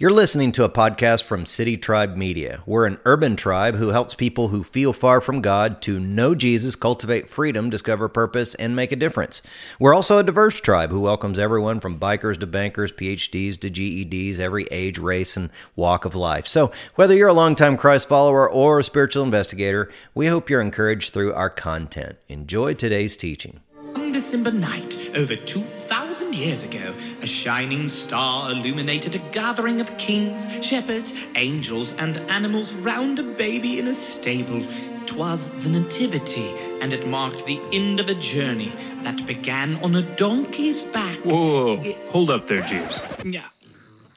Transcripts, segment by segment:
You're listening to a podcast from City Tribe Media. We're an urban tribe who helps people who feel far from God to know Jesus, cultivate freedom, discover purpose, and make a difference. We're also a diverse tribe who welcomes everyone from bikers to bankers, PhDs to GEDs, every age, race, and walk of life. So, whether you're a longtime Christ follower or a spiritual investigator, we hope you're encouraged through our content. Enjoy today's teaching. One December night, over 2,000 years ago, a shining star illuminated a gathering of kings, shepherds, angels, and animals round a baby in a stable. 'Twas the Nativity, and it marked the end of a journey that began on a donkey's back. Whoa, whoa, whoa. hold up there, Jeeves. Yeah.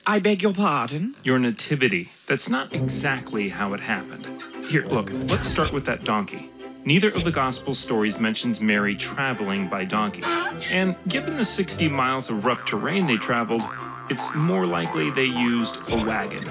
I beg your pardon? Your nativity. That's not exactly how it happened. Here, look, let's start with that donkey. Neither of the gospel stories mentions Mary traveling by donkey. And given the 60 miles of rough terrain they traveled, it's more likely they used a wagon.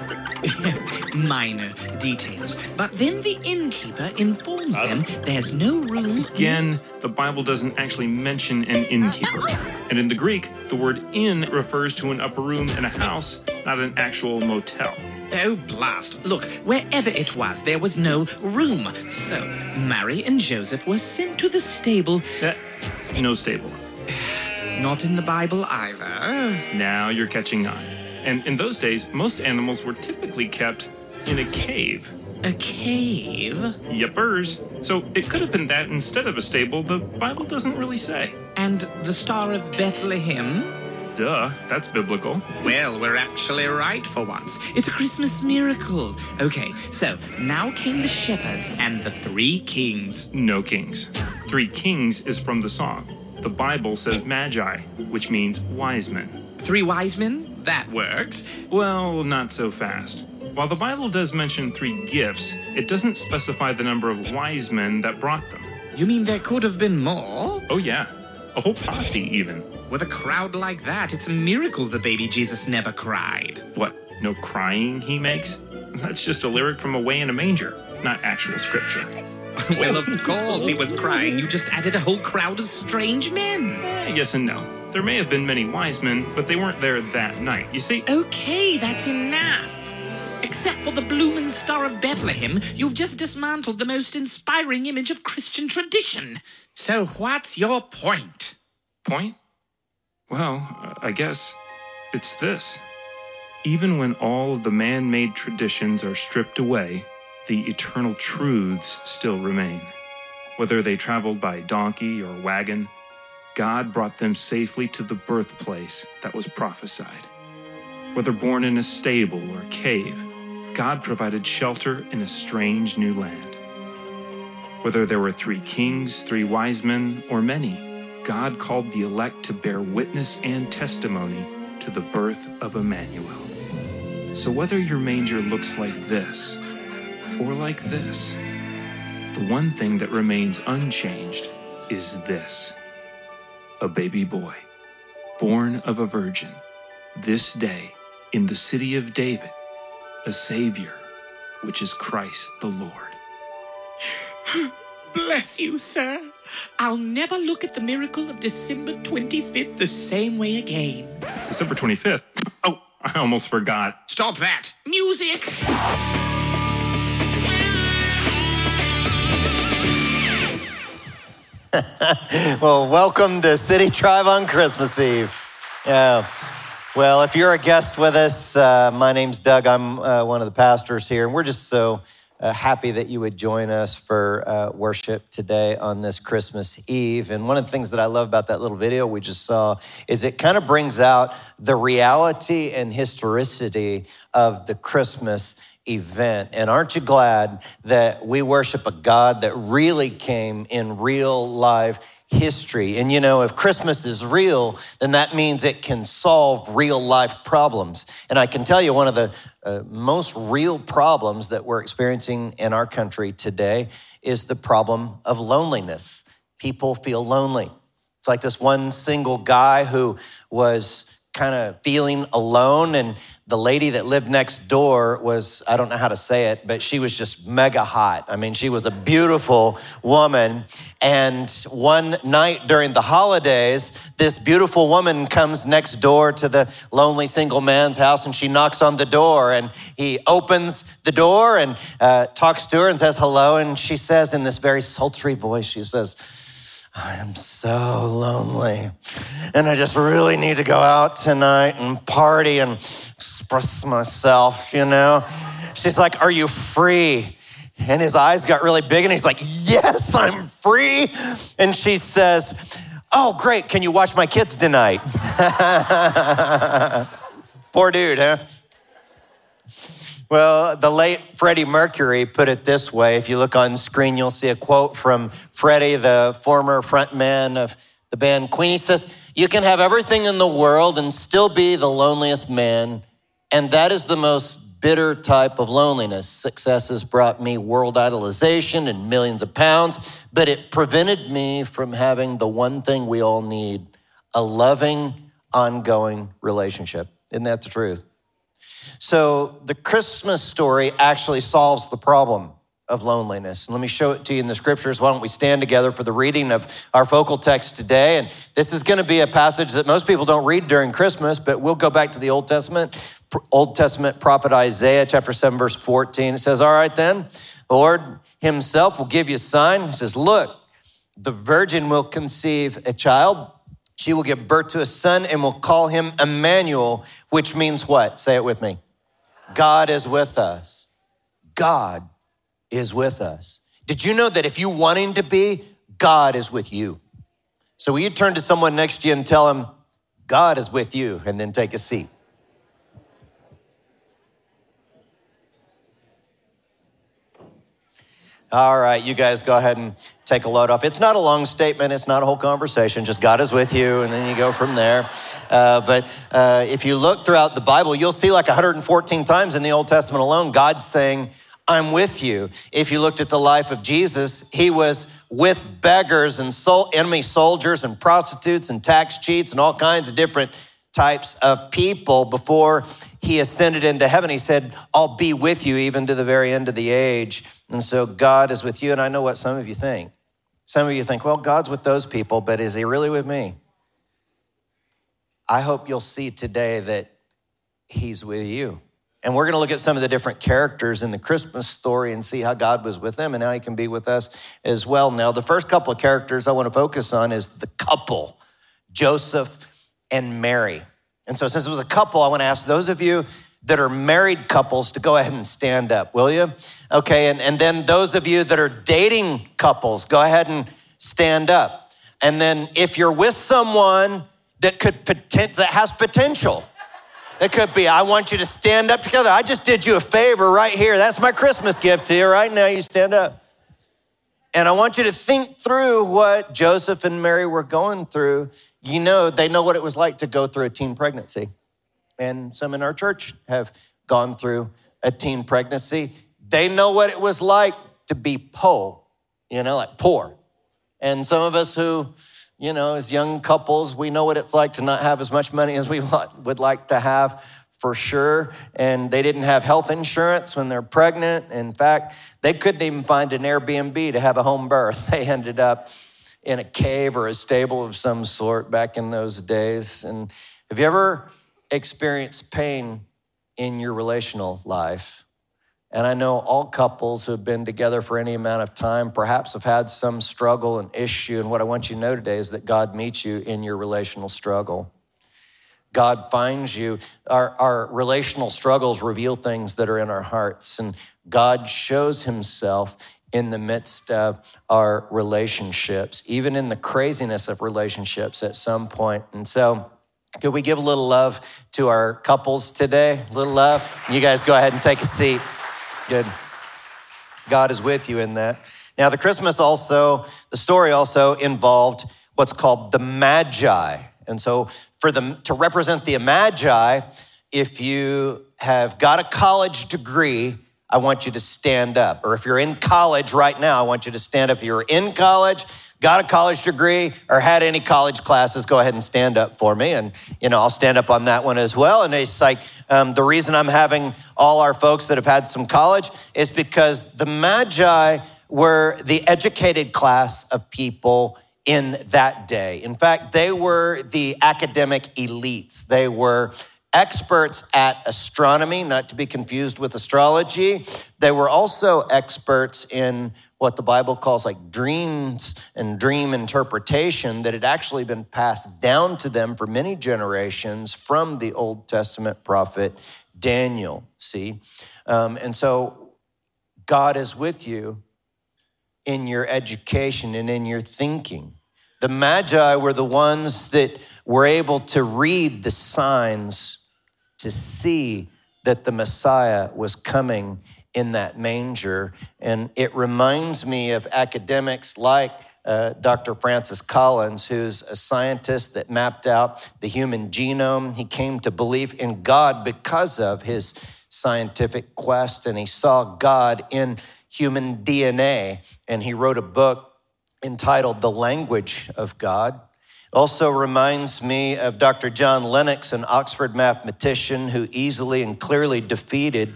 Minor details. But then the innkeeper informs them there's no room. Again, the Bible doesn't actually mention an innkeeper. And in the Greek, the word inn refers to an upper room in a house, not an actual motel. Oh, blast. Look, wherever it was, there was no room. So, Mary and Joseph were sent to the stable. That, no stable. Not in the Bible either. Now you're catching on. And in those days, most animals were typically kept in a cave. A cave? Yepers. So it could have been that instead of a stable, the Bible doesn't really say. And the Star of Bethlehem? Duh, that's biblical. Well, we're actually right for once. It's a Christmas miracle. Okay, so now came the shepherds and the three kings. No kings. Three kings is from the song. The Bible says magi, which means wise men. Three wise men? That works. Well, not so fast. While the Bible does mention three gifts, it doesn't specify the number of wise men that brought them. You mean there could have been more? Oh, yeah. A whole posse, even. With a crowd like that, it's a miracle the baby Jesus never cried. What, no crying he makes? That's just a lyric from Away in a Manger, not actual scripture. well, of course he was crying. You just added a whole crowd of strange men. Eh, yes and no. There may have been many wise men, but they weren't there that night. You see, Okay, that's enough. Except for the bloomin' Star of Bethlehem, you've just dismantled the most inspiring image of Christian tradition. So what's your point? point? Well, I guess it's this. Even when all of the man made traditions are stripped away, the eternal truths still remain. Whether they traveled by donkey or wagon, God brought them safely to the birthplace that was prophesied. Whether born in a stable or cave, God provided shelter in a strange new land. Whether there were three kings, three wise men, or many, God called the elect to bear witness and testimony to the birth of Emmanuel. So whether your manger looks like this or like this, the one thing that remains unchanged is this a baby boy, born of a virgin, this day in the city of David, a Savior, which is Christ the Lord. Bless you, sir. I'll never look at the miracle of December 25th the same way again. December 25th. Oh, I almost forgot. Stop that. Music! Well, welcome to City Tribe on Christmas Eve. Yeah. Well, if you're a guest with us, uh, my name's Doug. I'm uh, one of the pastors here, and we're just so uh, happy that you would join us for uh, worship today on this Christmas Eve. And one of the things that I love about that little video we just saw is it kind of brings out the reality and historicity of the Christmas event. And aren't you glad that we worship a God that really came in real life history? And you know, if Christmas is real, then that means it can solve real life problems. And I can tell you one of the uh, most real problems that we're experiencing in our country today is the problem of loneliness. People feel lonely. It's like this one single guy who was kind of feeling alone. And the lady that lived next door was, I don't know how to say it, but she was just mega hot. I mean, she was a beautiful woman. And one night during the holidays, this beautiful woman comes next door to the lonely single man's house and she knocks on the door. And he opens the door and uh, talks to her and says hello. And she says in this very sultry voice, she says, I am so lonely. And I just really need to go out tonight and party and express myself, you know? She's like, Are you free? And his eyes got really big and he's like, Yes, I'm free. And she says, Oh, great. Can you watch my kids tonight? Poor dude, huh? Well, the late Freddie Mercury put it this way. If you look on screen, you'll see a quote from Freddie, the former frontman of the band Queen. He says, You can have everything in the world and still be the loneliest man. And that is the most bitter type of loneliness. Success has brought me world idolization and millions of pounds, but it prevented me from having the one thing we all need a loving, ongoing relationship. Isn't that the truth? So the Christmas story actually solves the problem of loneliness. And let me show it to you in the scriptures. Why don't we stand together for the reading of our focal text today? And this is going to be a passage that most people don't read during Christmas, but we'll go back to the Old Testament. Old Testament prophet Isaiah, chapter 7, verse 14. It says, All right, then, the Lord Himself will give you a sign. He says, Look, the virgin will conceive a child. She will give birth to a son and will call him Emmanuel, which means what? Say it with me. God is with us. God is with us. Did you know that if you want him to be, God is with you? So will you turn to someone next to you and tell him, God is with you, and then take a seat? All right, you guys go ahead and take a load off. It's not a long statement, it's not a whole conversation, just God is with you, and then you go from there. Uh, but uh, if you look throughout the Bible, you'll see like 114 times in the Old Testament alone, God saying, I'm with you. If you looked at the life of Jesus, he was with beggars and enemy soldiers and prostitutes and tax cheats and all kinds of different types of people before he ascended into heaven. He said, I'll be with you even to the very end of the age. And so God is with you. And I know what some of you think. Some of you think, well, God's with those people, but is he really with me? I hope you'll see today that he's with you. And we're going to look at some of the different characters in the Christmas story and see how God was with them and how he can be with us as well. Now, the first couple of characters I want to focus on is the couple, Joseph and Mary. And so, since it was a couple, I want to ask those of you that are married couples to go ahead and stand up, will you? Okay, and, and then those of you that are dating couples, go ahead and stand up. And then if you're with someone that could that has potential, it could be, I want you to stand up together. I just did you a favor right here. That's my Christmas gift to you right now. You stand up. And I want you to think through what Joseph and Mary were going through. You know, they know what it was like to go through a teen pregnancy and some in our church have gone through a teen pregnancy. They know what it was like to be poor, you know, like poor. And some of us who, you know, as young couples, we know what it's like to not have as much money as we would like to have for sure. And they didn't have health insurance when they're pregnant. In fact, they couldn't even find an Airbnb to have a home birth. They ended up in a cave or a stable of some sort back in those days. And have you ever experience pain in your relational life. And I know all couples who have been together for any amount of time perhaps have had some struggle and issue. And what I want you to know today is that God meets you in your relational struggle. God finds you. Our, our relational struggles reveal things that are in our hearts, and God shows Himself in the midst of our relationships, even in the craziness of relationships at some point. And so, could we give a little love to our couples today? A little love. You guys go ahead and take a seat. Good. God is with you in that. Now, the Christmas also, the story also involved what's called the Magi. And so, for them to represent the Magi, if you have got a college degree, I want you to stand up. Or if you're in college right now, I want you to stand up. If you're in college, got a college degree or had any college classes, go ahead and stand up for me. And, you know, I'll stand up on that one as well. And it's like, um, the reason I'm having all our folks that have had some college is because the Magi were the educated class of people in that day. In fact, they were the academic elites. They were experts at astronomy, not to be confused with astrology. They were also experts in what the Bible calls like dreams and dream interpretation that had actually been passed down to them for many generations from the Old Testament prophet Daniel. See? Um, and so God is with you in your education and in your thinking. The Magi were the ones that were able to read the signs to see that the Messiah was coming in that manger. And it reminds me of academics like uh, Dr. Francis Collins, who's a scientist that mapped out the human genome. He came to believe in God because of his scientific quest, and he saw God in human DNA. And he wrote a book entitled The Language of God. Also reminds me of Dr. John Lennox, an Oxford mathematician who easily and clearly defeated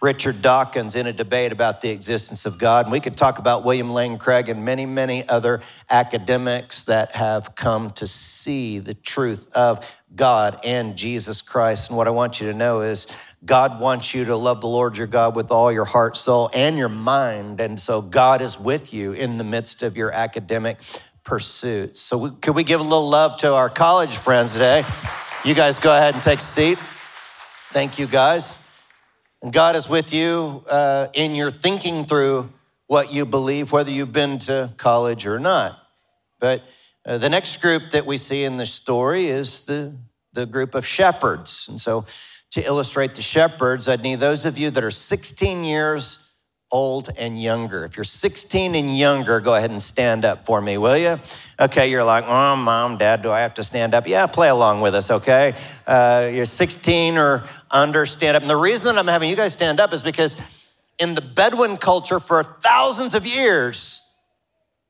Richard Dawkins in a debate about the existence of God. And we could talk about William Lane Craig and many, many other academics that have come to see the truth of God and Jesus Christ. And what I want you to know is God wants you to love the Lord your God with all your heart, soul, and your mind. And so God is with you in the midst of your academic pursuits. So, could we give a little love to our college friends today? You guys go ahead and take a seat. Thank you, guys. And God is with you uh, in your thinking through what you believe, whether you've been to college or not. But uh, the next group that we see in the story is the, the group of shepherds. And so, to illustrate the shepherds, I'd need those of you that are 16 years old and younger. If you're 16 and younger, go ahead and stand up for me, will you? Okay, you're like, oh, mom, dad, do I have to stand up? Yeah, play along with us, okay? Uh, you're 16 or under, stand up. And the reason that I'm having you guys stand up is because in the Bedouin culture for thousands of years,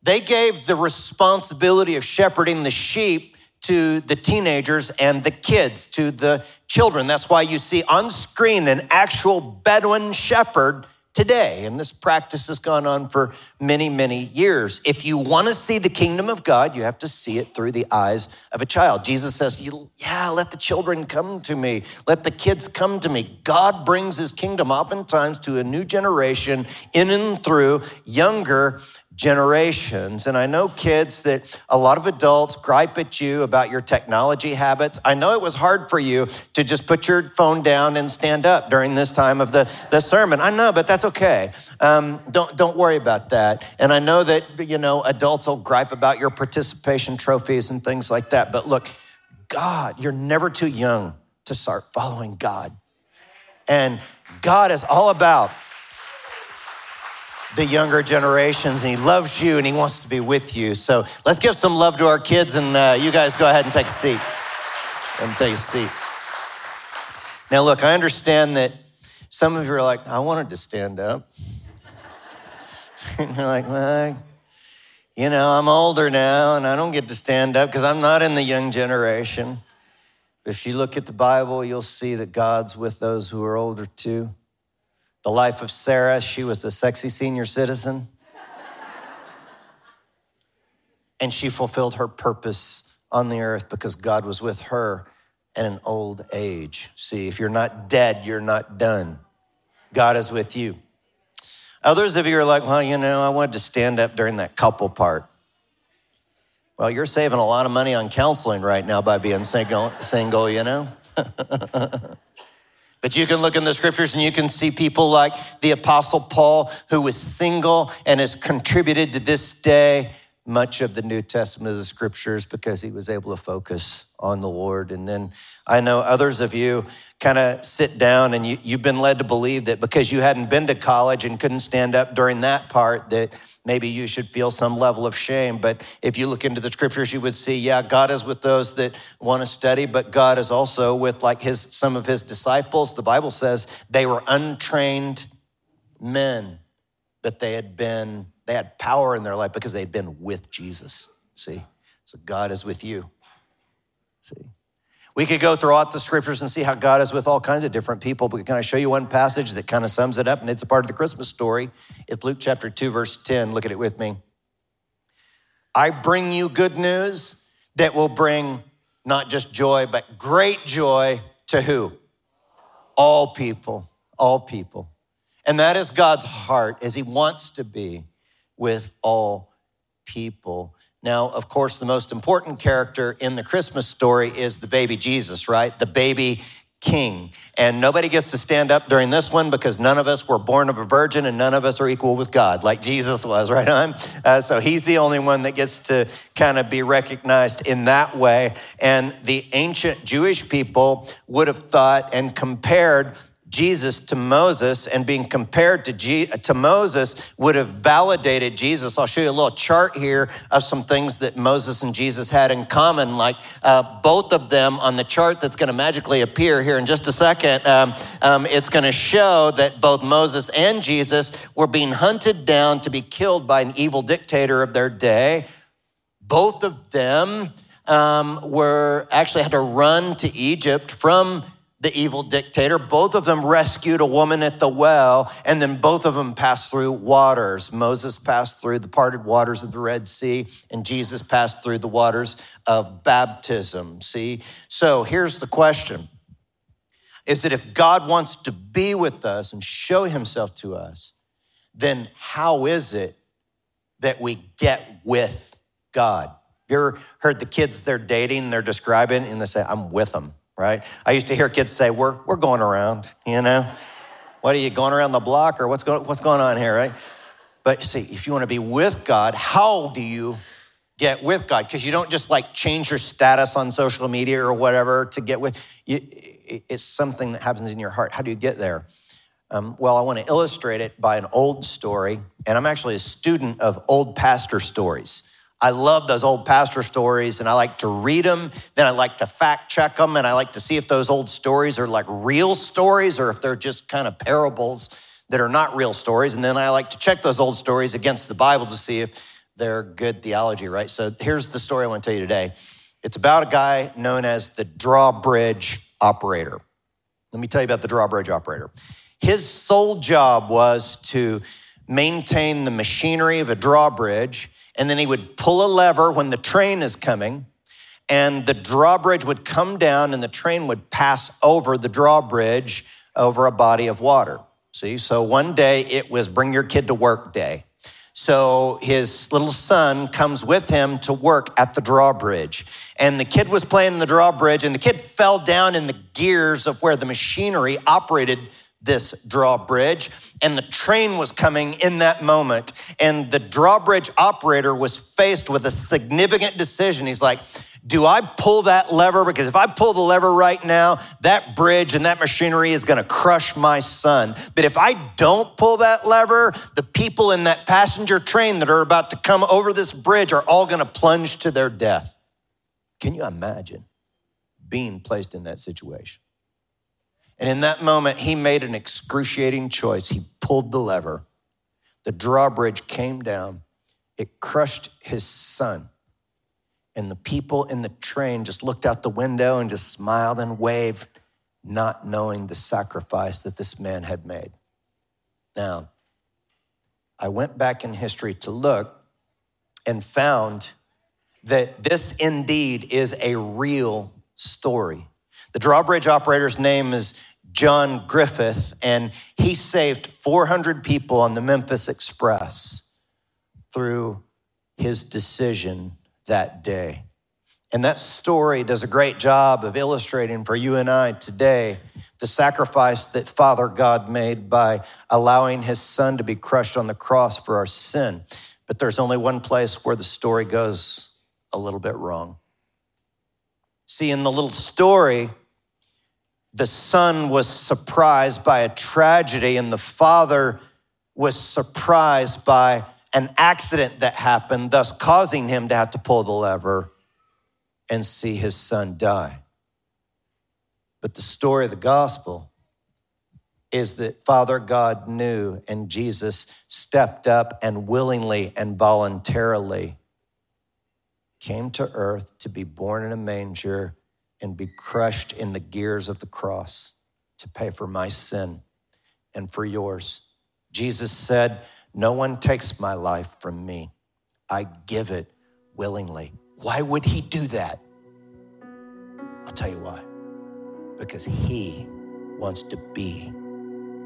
they gave the responsibility of shepherding the sheep to the teenagers and the kids, to the children. That's why you see on screen an actual Bedouin shepherd today. And this practice has gone on for many, many years. If you want to see the kingdom of God, you have to see it through the eyes of a child. Jesus says, Yeah, let the children come to me, let the kids come to me. God brings his kingdom oftentimes to a new generation in and through younger generations. And I know kids that a lot of adults gripe at you about your technology habits. I know it was hard for you to just put your phone down and stand up during this time of the, the sermon. I know, but that's okay. Um, don't, don't worry about that. And I know that, you know, adults will gripe about your participation trophies and things like that. But look, God, you're never too young to start following God. And God is all about the younger generations, and He loves you and He wants to be with you. So let's give some love to our kids, and uh, you guys go ahead and take a seat. And take a seat. Now, look, I understand that some of you are like, I wanted to stand up. and you're like, well, you know, I'm older now and I don't get to stand up because I'm not in the young generation. If you look at the Bible, you'll see that God's with those who are older too. The life of Sarah, she was a sexy senior citizen. and she fulfilled her purpose on the earth because God was with her at an old age. See, if you're not dead, you're not done. God is with you. Others of you are like, well, you know, I wanted to stand up during that couple part. Well, you're saving a lot of money on counseling right now by being single, single you know? But you can look in the scriptures and you can see people like the Apostle Paul, who was single and has contributed to this day much of the New Testament of the scriptures because he was able to focus on the Lord. And then I know others of you kind of sit down and you, you've been led to believe that because you hadn't been to college and couldn't stand up during that part, that maybe you should feel some level of shame. But if you look into the scriptures, you would see, yeah, God is with those that want to study, but God is also with like his some of his disciples. The Bible says they were untrained men, that they had been They had power in their life because they'd been with Jesus. See? So God is with you. See? We could go throughout the scriptures and see how God is with all kinds of different people, but can I show you one passage that kind of sums it up? And it's a part of the Christmas story. It's Luke chapter 2, verse 10. Look at it with me. I bring you good news that will bring not just joy, but great joy to who? All people, all people. And that is God's heart as He wants to be with all people. Now, of course, the most important character in the Christmas story is the baby Jesus, right? The baby king. And nobody gets to stand up during this one because none of us were born of a virgin and none of us are equal with God, like Jesus was, right? Uh, so he's the only one that gets to kind of be recognized in that way. And the ancient Jewish people would have thought and compared Jesus to Moses and being compared to, G- to Moses would have validated Jesus. I'll show you a little chart here of some things that Moses and Jesus had in common, like uh, both of them on the chart that's going to magically appear here in just a second. Um, um, it's going to show that both Moses and Jesus were being hunted down to be killed by an evil dictator of their day. Both of them um, were actually had to run to Egypt from the evil dictator. Both of them rescued a woman at the well, and then both of them passed through waters. Moses passed through the parted waters of the Red Sea, and Jesus passed through the waters of baptism. See? So here's the question is that if God wants to be with us and show himself to us, then how is it that we get with God? You ever heard the kids they're dating, they're describing, and they say, I'm with them right? I used to hear kids say, we're, we're going around, you know? What are you going around the block or what's going, what's going on here, right? But see, if you want to be with God, how do you get with God? Because you don't just like change your status on social media or whatever to get with. You, it's something that happens in your heart. How do you get there? Um, well, I want to illustrate it by an old story, and I'm actually a student of old pastor stories. I love those old pastor stories and I like to read them. Then I like to fact check them and I like to see if those old stories are like real stories or if they're just kind of parables that are not real stories. And then I like to check those old stories against the Bible to see if they're good theology, right? So here's the story I want to tell you today. It's about a guy known as the drawbridge operator. Let me tell you about the drawbridge operator. His sole job was to maintain the machinery of a drawbridge and then he would pull a lever when the train is coming, and the drawbridge would come down, and the train would pass over the drawbridge over a body of water. See, so one day it was bring your kid to work day. So his little son comes with him to work at the drawbridge. And the kid was playing in the drawbridge, and the kid fell down in the gears of where the machinery operated this drawbridge, and the train was coming in that moment. And the drawbridge operator was faced with a significant decision. He's like, do I pull that lever? Because if I pull the lever right now, that bridge and that machinery is gonna crush my son. But if I don't pull that lever, the people in that passenger train that are about to come over this bridge are all gonna plunge to their death. Can you imagine being placed in that situation? And in that moment, he made an excruciating choice. He pulled the lever. The drawbridge came down. It crushed his son. And the people in the train just looked out the window and just smiled and waved, not knowing the sacrifice that this man had made. Now, I went back in history to look and found that this indeed is a real story. The drawbridge operator's name is John Griffith, and he saved 400 people on the Memphis Express through his decision that day. And that story does a great job of illustrating for you and I today the sacrifice that Father God made by allowing his son to be crushed on the cross for our sin. But there's only one place where the story goes a little bit wrong. See, in the little story, the son was surprised by a tragedy, and the father was surprised by an accident that happened, thus causing him to have to pull the lever and see his son die. But the story of the gospel is that Father God knew and Jesus stepped up and willingly and voluntarily came to earth to be born in a manger and be crushed in the gears of the cross to pay for my sin and for yours. Jesus said, No one takes my life from me, I give it willingly. Why would he do that? I'll tell you why. Because he wants to be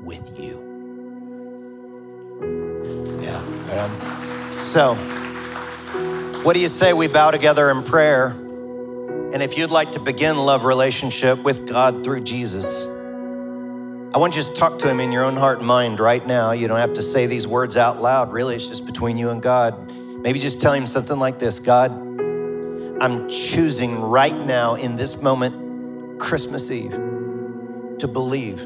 with you. Yeah. Um, so, what do you say we bow together in prayer? And if you'd like to begin love relationship with God through Jesus, I want you to talk to him in your own heart and mind right now. You don't have to say these words out loud. Really, it's just between you and God. Maybe just tell him something like this God, I'm choosing right now in this moment, Christmas Eve, to believe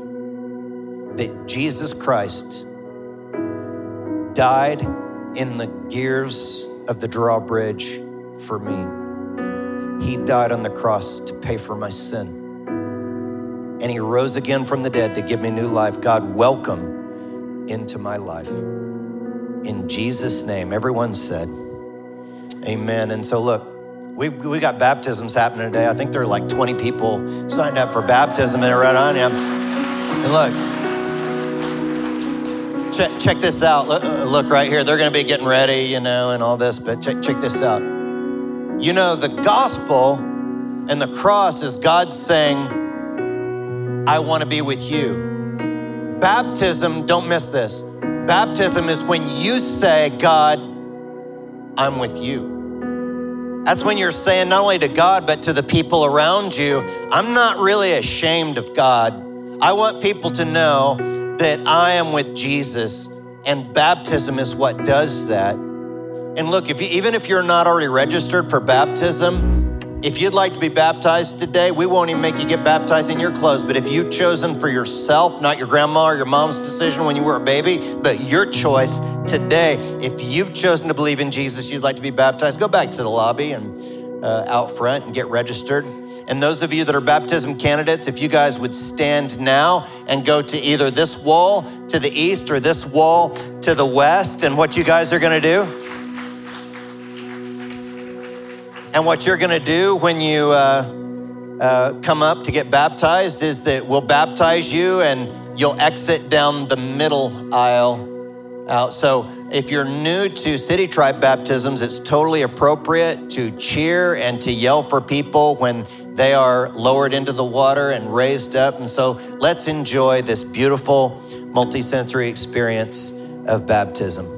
that Jesus Christ died in the gears of the drawbridge for me. He died on the cross to pay for my sin. And he rose again from the dead to give me new life. God, welcome into my life. In Jesus' name, everyone said, Amen. And so, look, we we got baptisms happening today. I think there are like 20 people signed up for baptism and right on you. And look, check, check this out. Look, look right here. They're going to be getting ready, you know, and all this, but check, check this out. You know, the gospel and the cross is God saying, I want to be with you. Baptism, don't miss this. Baptism is when you say, God, I'm with you. That's when you're saying not only to God, but to the people around you, I'm not really ashamed of God. I want people to know that I am with Jesus, and baptism is what does that. And look, if you, even if you're not already registered for baptism, if you'd like to be baptized today, we won't even make you get baptized in your clothes. But if you've chosen for yourself, not your grandma or your mom's decision when you were a baby, but your choice today, if you've chosen to believe in Jesus, you'd like to be baptized, go back to the lobby and uh, out front and get registered. And those of you that are baptism candidates, if you guys would stand now and go to either this wall to the east or this wall to the west, and what you guys are gonna do. And what you're gonna do when you uh, uh, come up to get baptized is that we'll baptize you and you'll exit down the middle aisle out. So if you're new to City Tribe baptisms, it's totally appropriate to cheer and to yell for people when they are lowered into the water and raised up. And so let's enjoy this beautiful multisensory experience of baptism.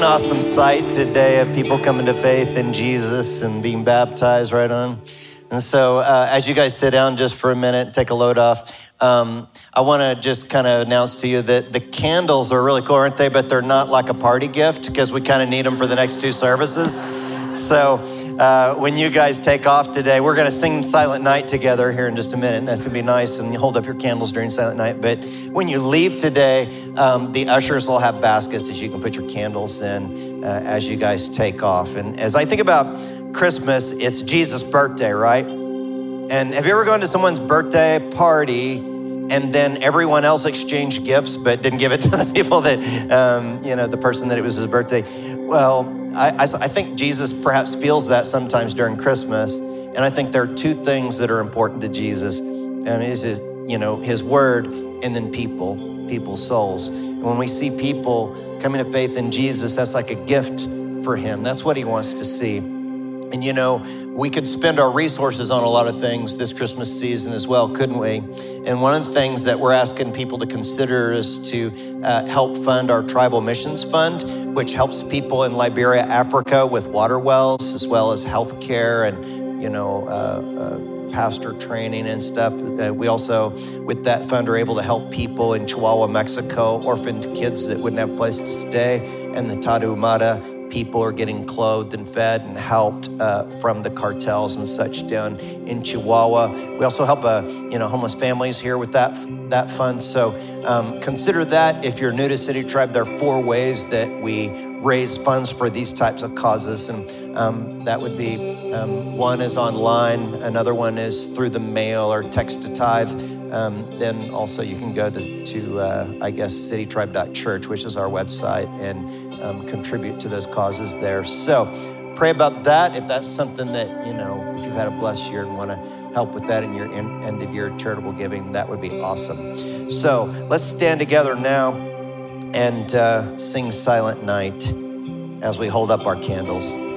an awesome sight today of people coming to faith in Jesus and being baptized right on. And so, uh, as you guys sit down just for a minute, take a load off. Um, I want to just kind of announce to you that the candles are really cool, aren't they? But they're not like a party gift because we kind of need them for the next two services. So, uh, when you guys take off today. We're going to sing Silent Night together here in just a minute. and That's going to be nice. And hold up your candles during Silent Night. But when you leave today, um, the ushers will have baskets that you can put your candles in uh, as you guys take off. And as I think about Christmas, it's Jesus' birthday, right? And have you ever gone to someone's birthday party and then everyone else exchanged gifts but didn't give it to the people that, um, you know, the person that it was his birthday? Well, I, I, I think Jesus perhaps feels that sometimes during Christmas. And I think there are two things that are important to Jesus. And is his, you know, his word and then people, people's souls. And when we see people coming to faith in Jesus, that's like a gift for him. That's what he wants to see. And you know, we could spend our resources on a lot of things this Christmas season as well, couldn't we? And one of the things that we're asking people to consider is to uh, help fund our Tribal Missions Fund, which helps people in Liberia, Africa with water wells, as well as health care and, you know, uh, uh, pastor training and stuff. Uh, we also, with that fund, are able to help people in Chihuahua, Mexico, orphaned kids that wouldn't have a place to stay, and the Tarahumara people are getting clothed and fed and helped uh, from the cartels and such down in Chihuahua. We also help uh, you know homeless families here with that that fund. So um, consider that if you're new to City Tribe. There are four ways that we raise funds for these types of causes, and um, that would be um, one is online, another one is through the mail or text to tithe. Um, then also you can go to, to uh, I guess citytribe.church, which is our website, and um, contribute to those causes there. So pray about that. If that's something that you know if you've had a blessed year and want to help with that in your end of year charitable giving that would be awesome. So let's stand together now and uh, sing silent night as we hold up our candles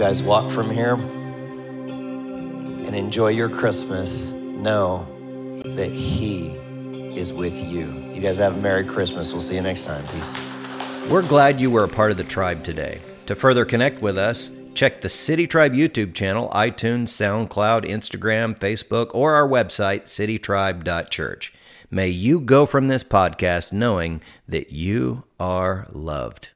guys walk from here and enjoy your christmas know that he is with you you guys have a merry christmas we'll see you next time peace We're glad you were a part of the tribe today. To further connect with us, check the City Tribe YouTube channel, iTunes, SoundCloud, Instagram, Facebook, or our website, citytribe.church. May you go from this podcast knowing that you are loved.